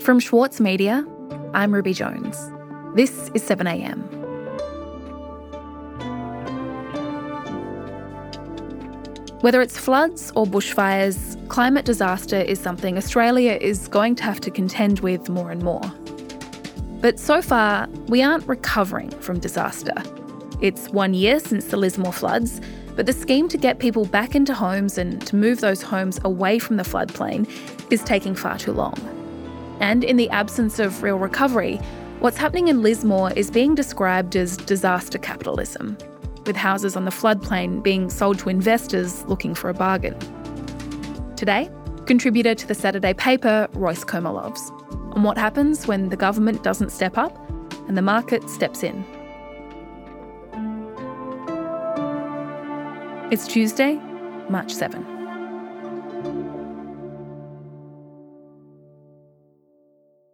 From Schwartz Media, I'm Ruby Jones. This is 7am. Whether it's floods or bushfires, climate disaster is something Australia is going to have to contend with more and more. But so far, we aren't recovering from disaster. It's one year since the Lismore floods, but the scheme to get people back into homes and to move those homes away from the floodplain is taking far too long. And in the absence of real recovery, what's happening in Lismore is being described as disaster capitalism, with houses on the floodplain being sold to investors looking for a bargain. Today, contributor to the Saturday paper, Royce Kurmelovs, on what happens when the government doesn't step up and the market steps in. It's Tuesday, March 7.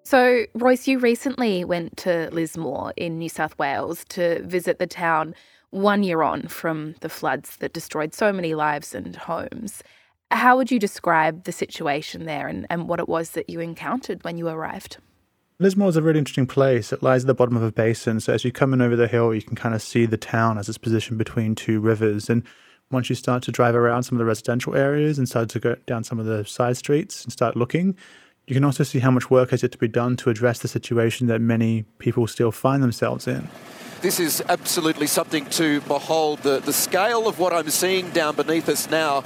So, Royce, you recently went to Lismore in New South Wales to visit the town one year on from the floods that destroyed so many lives and homes. How would you describe the situation there and, and what it was that you encountered when you arrived? Lismore is a really interesting place. It lies at the bottom of a basin, so as you come in over the hill, you can kind of see the town as it's positioned between two rivers. And once you start to drive around some of the residential areas and start to go down some of the side streets and start looking, you can also see how much work has yet to be done to address the situation that many people still find themselves in. This is absolutely something to behold. The, the scale of what I'm seeing down beneath us now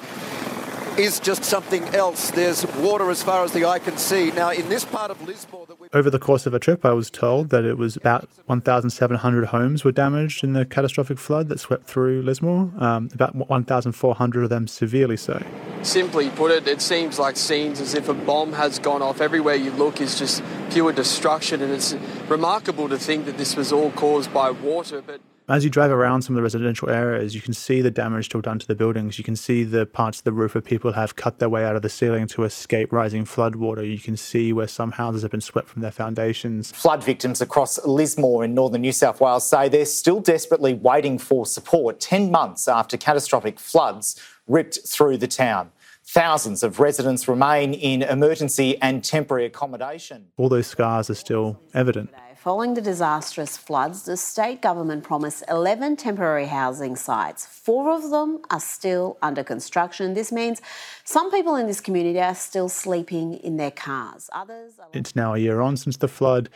is just something else. There's water as far as the eye can see. Now, in this part of Lismore, that we over the course of a trip, I was told that it was about 1,700 homes were damaged in the catastrophic flood that swept through Lismore. Um, about 1,400 of them severely so. Simply put it, it seems like scenes as if a bomb has gone off. Everywhere you look is just pure destruction, and it's remarkable to think that this was all caused by water, but. As you drive around some of the residential areas, you can see the damage still done to the buildings. You can see the parts of the roof where people have cut their way out of the ceiling to escape rising floodwater. You can see where some houses have been swept from their foundations. Flood victims across Lismore in northern New South Wales say they're still desperately waiting for support 10 months after catastrophic floods ripped through the town. Thousands of residents remain in emergency and temporary accommodation. All those scars are still evident. Following the disastrous floods, the state government promised 11 temporary housing sites. Four of them are still under construction. This means some people in this community are still sleeping in their cars. Others. Are... It's now a year on since the flood.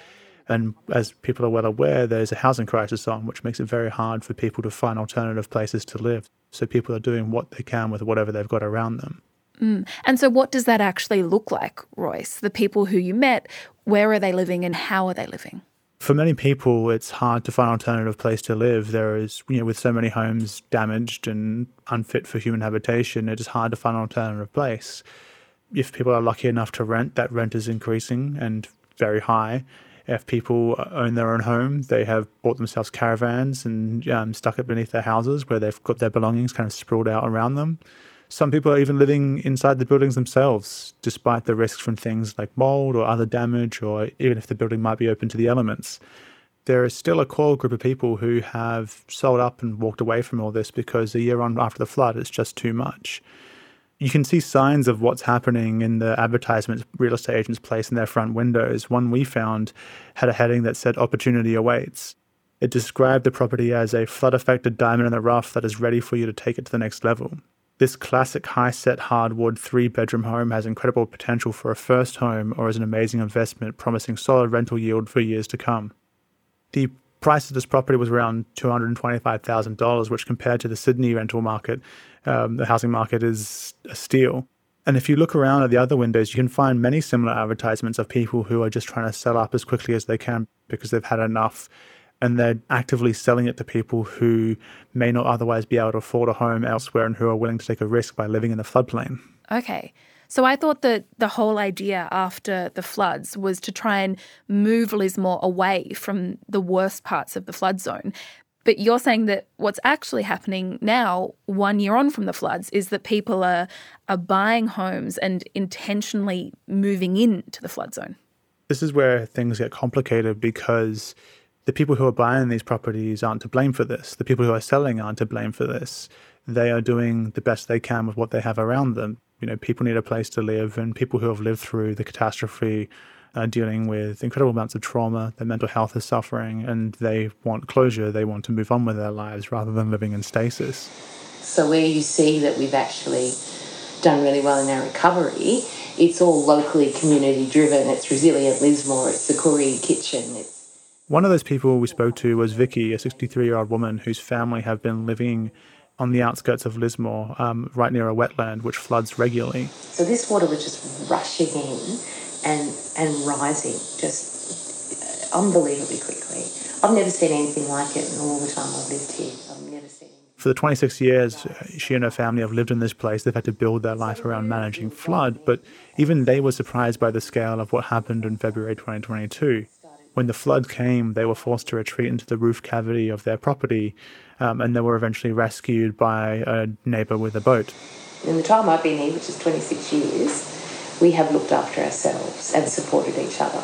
And as people are well aware, there's a housing crisis on, which makes it very hard for people to find alternative places to live. So people are doing what they can with whatever they've got around them. Mm. And so, what does that actually look like, Royce? The people who you met, where are they living and how are they living? For many people, it's hard to find an alternative place to live. There is, you know, with so many homes damaged and unfit for human habitation, it is hard to find an alternative place. If people are lucky enough to rent, that rent is increasing and very high. If people own their own home, they have bought themselves caravans and um, stuck it beneath their houses where they've got their belongings kind of sprawled out around them. Some people are even living inside the buildings themselves, despite the risks from things like mold or other damage, or even if the building might be open to the elements. There is still a core group of people who have sold up and walked away from all this because a year on after the flood, it's just too much. You can see signs of what's happening in the advertisements real estate agents place in their front windows. One we found had a heading that said opportunity awaits. It described the property as a flood affected diamond in the rough that is ready for you to take it to the next level. This classic high set hardwood three bedroom home has incredible potential for a first home or as an amazing investment, promising solid rental yield for years to come. The price of this property was around $225,000, which compared to the Sydney rental market, um, the housing market is a steal. And if you look around at the other windows, you can find many similar advertisements of people who are just trying to sell up as quickly as they can because they've had enough and they're actively selling it to people who may not otherwise be able to afford a home elsewhere and who are willing to take a risk by living in the floodplain. Okay. So I thought that the whole idea after the floods was to try and move Lismore away from the worst parts of the flood zone. But you're saying that what's actually happening now, one year on from the floods, is that people are, are buying homes and intentionally moving into the flood zone. This is where things get complicated because the people who are buying these properties aren't to blame for this. The people who are selling aren't to blame for this. They are doing the best they can with what they have around them. You know, people need a place to live, and people who have lived through the catastrophe are dealing with incredible amounts of trauma. Their mental health is suffering, and they want closure. They want to move on with their lives rather than living in stasis. So, where you see that we've actually done really well in our recovery, it's all locally community driven. It's Resilient Lismore, it's the Koori Kitchen. It's... One of those people we spoke to was Vicky, a 63 year old woman whose family have been living on the outskirts of Lismore, um, right near a wetland which floods regularly. So this water was just rushing in and and rising just unbelievably quickly. I've never seen anything like it in all the time I've lived here. I've never seen. For the 26 years she and her family have lived in this place, they've had to build their life around managing flood. But even they were surprised by the scale of what happened in February 2022. When the flood came, they were forced to retreat into the roof cavity of their property um, and they were eventually rescued by a neighbour with a boat. In the time I've been here, which is 26 years, we have looked after ourselves and supported each other.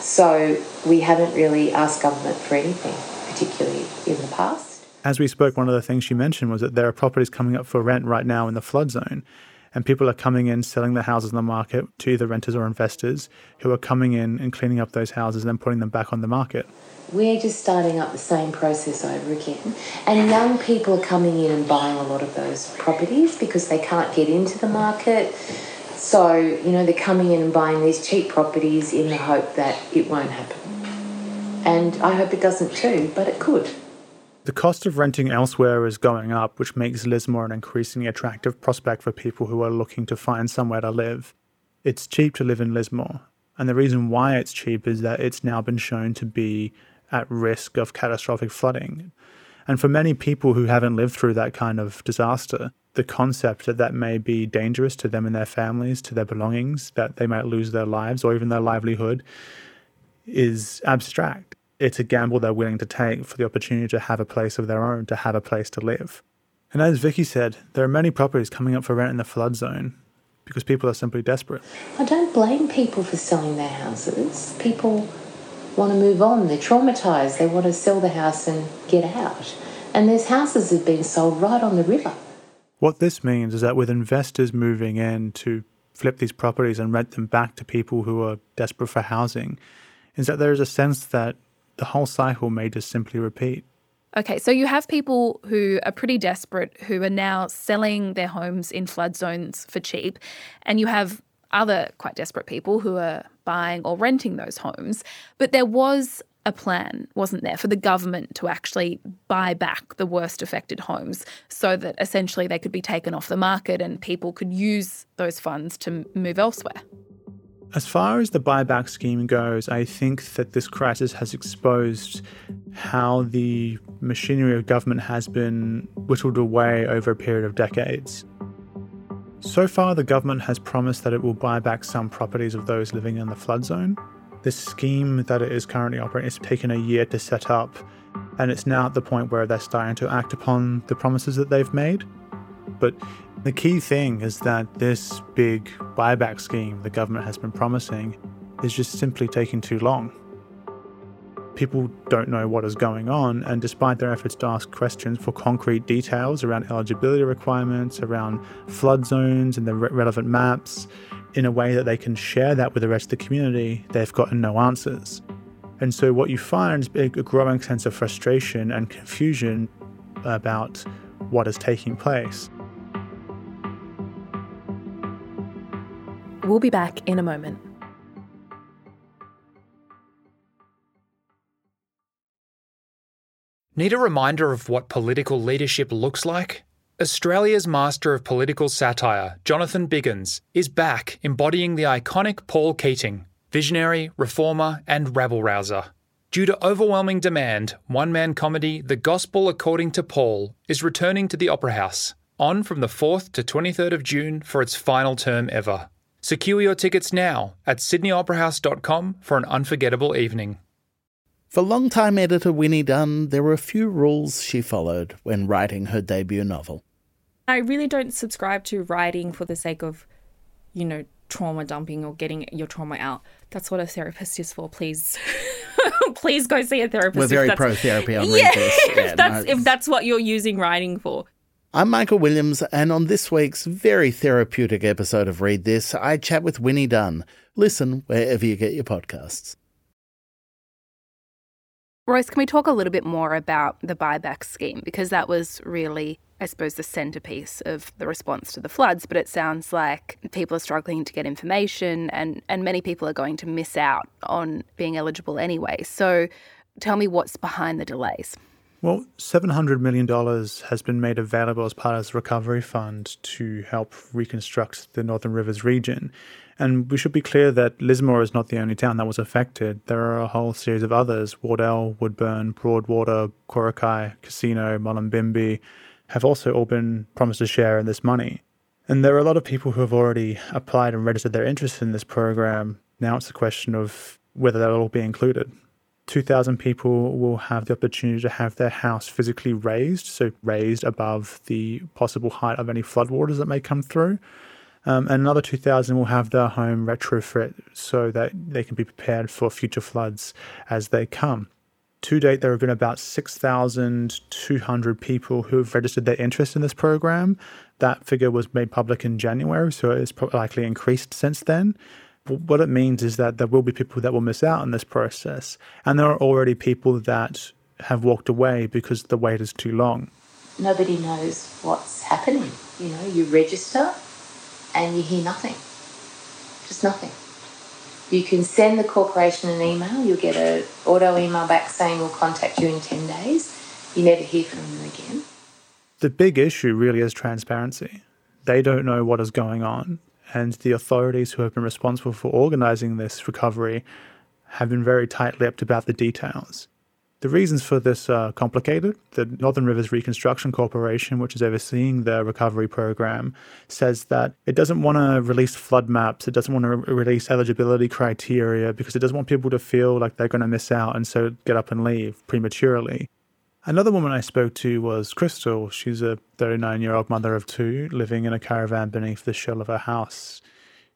So we haven't really asked government for anything, particularly in the past. As we spoke, one of the things she mentioned was that there are properties coming up for rent right now in the flood zone and people are coming in selling their houses in the market to either renters or investors who are coming in and cleaning up those houses and then putting them back on the market. We're just starting up the same process over again. And young people are coming in and buying a lot of those properties because they can't get into the market. So, you know, they're coming in and buying these cheap properties in the hope that it won't happen. And I hope it doesn't too, but it could. The cost of renting elsewhere is going up, which makes Lismore an increasingly attractive prospect for people who are looking to find somewhere to live. It's cheap to live in Lismore, and the reason why it's cheap is that it's now been shown to be at risk of catastrophic flooding. And for many people who haven't lived through that kind of disaster, the concept that that may be dangerous to them and their families, to their belongings, that they might lose their lives or even their livelihood, is abstract it's a gamble they're willing to take for the opportunity to have a place of their own, to have a place to live. And as Vicky said, there are many properties coming up for rent in the flood zone because people are simply desperate. I don't blame people for selling their houses. People want to move on, they're traumatised, they want to sell the house and get out. And there's houses that have been sold right on the river. What this means is that with investors moving in to flip these properties and rent them back to people who are desperate for housing, is that there is a sense that the whole cycle may just simply repeat. Okay, so you have people who are pretty desperate who are now selling their homes in flood zones for cheap, and you have other quite desperate people who are buying or renting those homes. But there was a plan, wasn't there, for the government to actually buy back the worst affected homes so that essentially they could be taken off the market and people could use those funds to move elsewhere. As far as the buyback scheme goes, I think that this crisis has exposed how the machinery of government has been whittled away over a period of decades. So far, the government has promised that it will buy back some properties of those living in the flood zone. This scheme that it is currently operating has taken a year to set up, and it's now at the point where they're starting to act upon the promises that they've made. But the key thing is that this big buyback scheme the government has been promising is just simply taking too long. People don't know what is going on, and despite their efforts to ask questions for concrete details around eligibility requirements, around flood zones and the re- relevant maps, in a way that they can share that with the rest of the community, they've gotten no answers. And so, what you find is a growing sense of frustration and confusion about what is taking place. We'll be back in a moment. Need a reminder of what political leadership looks like? Australia's master of political satire, Jonathan Biggins, is back embodying the iconic Paul Keating, visionary, reformer, and rabble rouser. Due to overwhelming demand, one man comedy The Gospel According to Paul is returning to the Opera House, on from the 4th to 23rd of June for its final term ever. Secure your tickets now at sydneyoperahouse.com for an unforgettable evening. For longtime editor Winnie Dunn, there were a few rules she followed when writing her debut novel. I really don't subscribe to writing for the sake of, you know, trauma dumping or getting your trauma out. That's what a therapist is for. Please, please go see a therapist. We're very pro therapy on yeah, this. Yeah, if that's no. if that's what you're using writing for. I'm Michael Williams, and on this week's very therapeutic episode of Read This, I chat with Winnie Dunn. Listen wherever you get your podcasts. Royce, can we talk a little bit more about the buyback scheme? Because that was really, I suppose, the centerpiece of the response to the floods. But it sounds like people are struggling to get information, and, and many people are going to miss out on being eligible anyway. So tell me what's behind the delays. Well, $700 million has been made available as part of the Recovery Fund to help reconstruct the Northern Rivers region. And we should be clear that Lismore is not the only town that was affected. There are a whole series of others Wardell, Woodburn, Broadwater, Coraki, Casino, Mullumbimby have also all been promised a share in this money. And there are a lot of people who have already applied and registered their interest in this program. Now it's a question of whether that'll all be included. 2,000 people will have the opportunity to have their house physically raised, so raised above the possible height of any floodwaters that may come through. Um, and another 2,000 will have their home retrofit so that they can be prepared for future floods as they come. To date, there have been about 6,200 people who have registered their interest in this program. That figure was made public in January, so it's likely increased since then what it means is that there will be people that will miss out on this process. And there are already people that have walked away because the wait is too long. Nobody knows what's happening. You know, you register and you hear nothing. Just nothing. You can send the corporation an email, you'll get an auto email back saying we'll contact you in 10 days. You never hear from them again. The big issue really is transparency. They don't know what is going on and the authorities who have been responsible for organising this recovery have been very tight lipped about the details. The reasons for this are complicated. The Northern Rivers Reconstruction Corporation, which is overseeing the recovery program, says that it doesn't want to release flood maps, it doesn't want to re- release eligibility criteria because it doesn't want people to feel like they're going to miss out and so get up and leave prematurely. Another woman I spoke to was Crystal. She's a 39 year old mother of two living in a caravan beneath the shell of her house.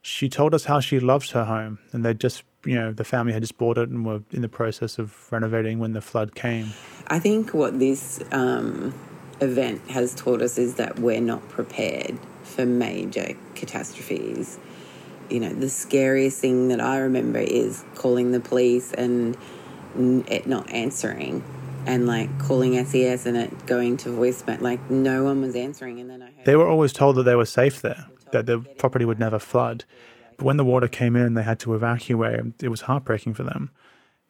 She told us how she loved her home and they just, you know, the family had just bought it and were in the process of renovating when the flood came. I think what this um, event has taught us is that we're not prepared for major catastrophes. You know, the scariest thing that I remember is calling the police and it not answering and like calling SES and it going to voicemail. Like no one was answering, and then I. they were always told that they were safe there, that the property would never flood. But when the water came in, they had to evacuate. It was heartbreaking for them.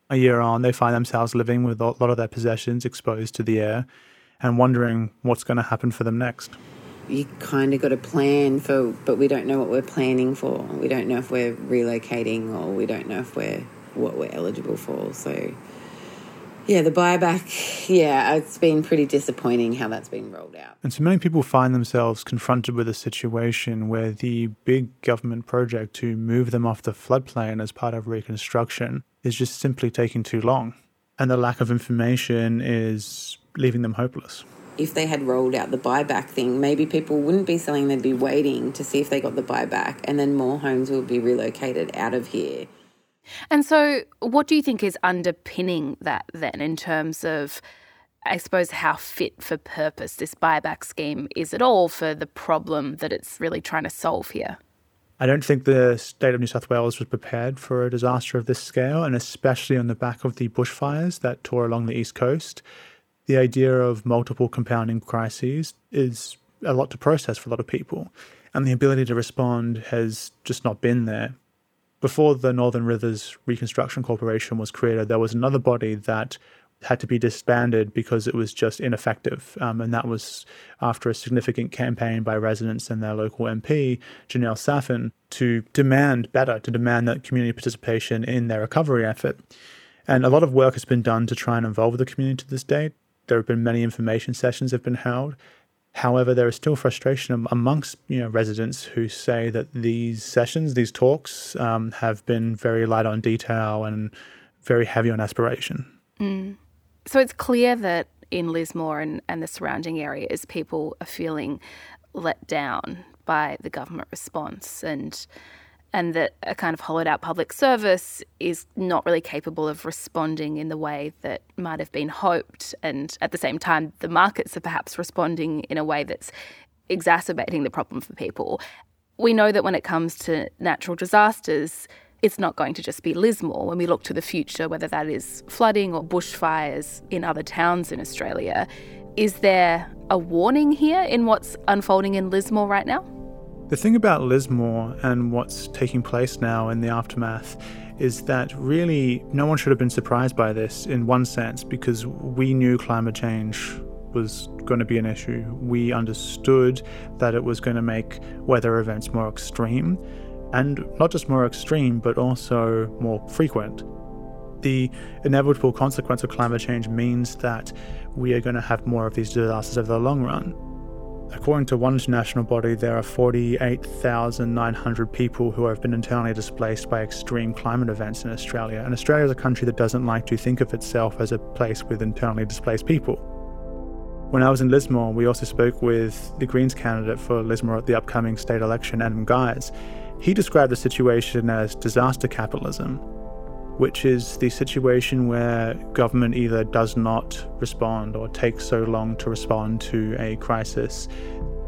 A year on, they find themselves living with a lot of their possessions exposed to the air, and wondering what's going to happen for them next. You kind of got a plan for, but we don't know what we're planning for. We don't know if we're relocating, or we don't know if we're what we're eligible for. So yeah, the buyback, yeah, it's been pretty disappointing how that's been rolled out. And so many people find themselves confronted with a situation where the big government project to move them off the floodplain as part of reconstruction is just simply taking too long. And the lack of information is leaving them hopeless. If they had rolled out the buyback thing, maybe people wouldn't be selling, they'd be waiting to see if they got the buyback, and then more homes would be relocated out of here. And so, what do you think is underpinning that then, in terms of, I suppose, how fit for purpose this buyback scheme is at all for the problem that it's really trying to solve here? I don't think the state of New South Wales was prepared for a disaster of this scale, and especially on the back of the bushfires that tore along the east coast. The idea of multiple compounding crises is a lot to process for a lot of people, and the ability to respond has just not been there before the Northern Rivers Reconstruction Corporation was created, there was another body that had to be disbanded because it was just ineffective. Um, and that was after a significant campaign by residents and their local MP, Janelle Saffin, to demand better, to demand that community participation in their recovery effort. And a lot of work has been done to try and involve the community to this date. There have been many information sessions have been held. However, there is still frustration amongst you know residents who say that these sessions, these talks, um, have been very light on detail and very heavy on aspiration. Mm. So it's clear that in Lismore and, and the surrounding areas, people are feeling let down by the government response and and that a kind of hollowed out public service is not really capable of responding in the way that might have been hoped. And at the same time, the markets are perhaps responding in a way that's exacerbating the problem for people. We know that when it comes to natural disasters, it's not going to just be Lismore. When we look to the future, whether that is flooding or bushfires in other towns in Australia, is there a warning here in what's unfolding in Lismore right now? The thing about Lismore and what's taking place now in the aftermath is that really no one should have been surprised by this in one sense because we knew climate change was going to be an issue. We understood that it was going to make weather events more extreme and not just more extreme but also more frequent. The inevitable consequence of climate change means that we are going to have more of these disasters over the long run. According to one international body, there are 48,900 people who have been internally displaced by extreme climate events in Australia. And Australia is a country that doesn't like to think of itself as a place with internally displaced people. When I was in Lismore, we also spoke with the Greens candidate for Lismore at the upcoming state election, Adam Guise. He described the situation as disaster capitalism, which is the situation where government either does not respond or takes so long to respond to a crisis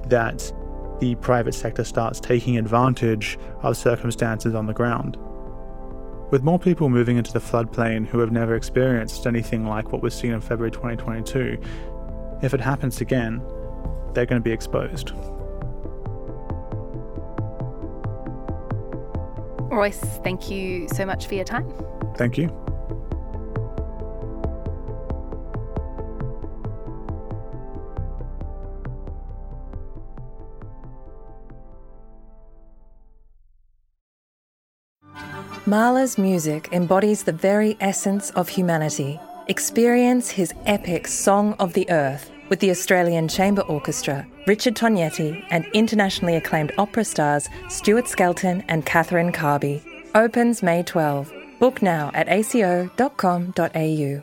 that the private sector starts taking advantage of circumstances on the ground. With more people moving into the floodplain who have never experienced anything like what was seen in February 2022, if it happens again, they're going to be exposed. Royce, thank you so much for your time. Thank you. Mahler's music embodies the very essence of humanity. Experience his epic Song of the Earth with the Australian Chamber Orchestra, Richard Tognetti, and internationally acclaimed opera stars Stuart Skelton and Catherine Carby. Opens May 12. Book now at aco.com.au.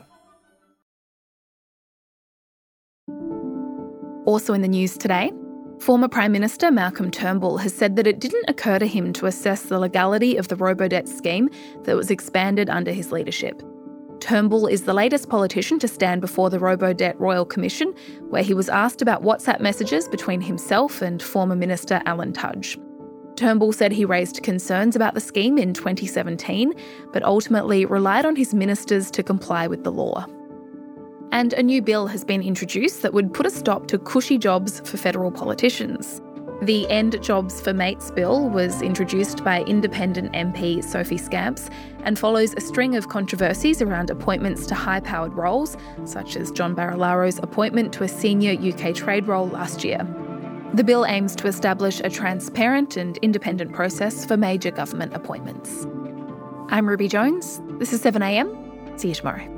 Also in the news today, former Prime Minister Malcolm Turnbull has said that it didn't occur to him to assess the legality of the Robodebt scheme that was expanded under his leadership. Turnbull is the latest politician to stand before the Robodebt Royal Commission, where he was asked about WhatsApp messages between himself and former Minister Alan Tudge. Turnbull said he raised concerns about the scheme in 2017, but ultimately relied on his ministers to comply with the law. And a new bill has been introduced that would put a stop to cushy jobs for federal politicians. The End Jobs for Mates bill was introduced by independent MP Sophie Scamps and follows a string of controversies around appointments to high powered roles, such as John Barilaro's appointment to a senior UK trade role last year. The bill aims to establish a transparent and independent process for major government appointments. I'm Ruby Jones. This is 7am. See you tomorrow.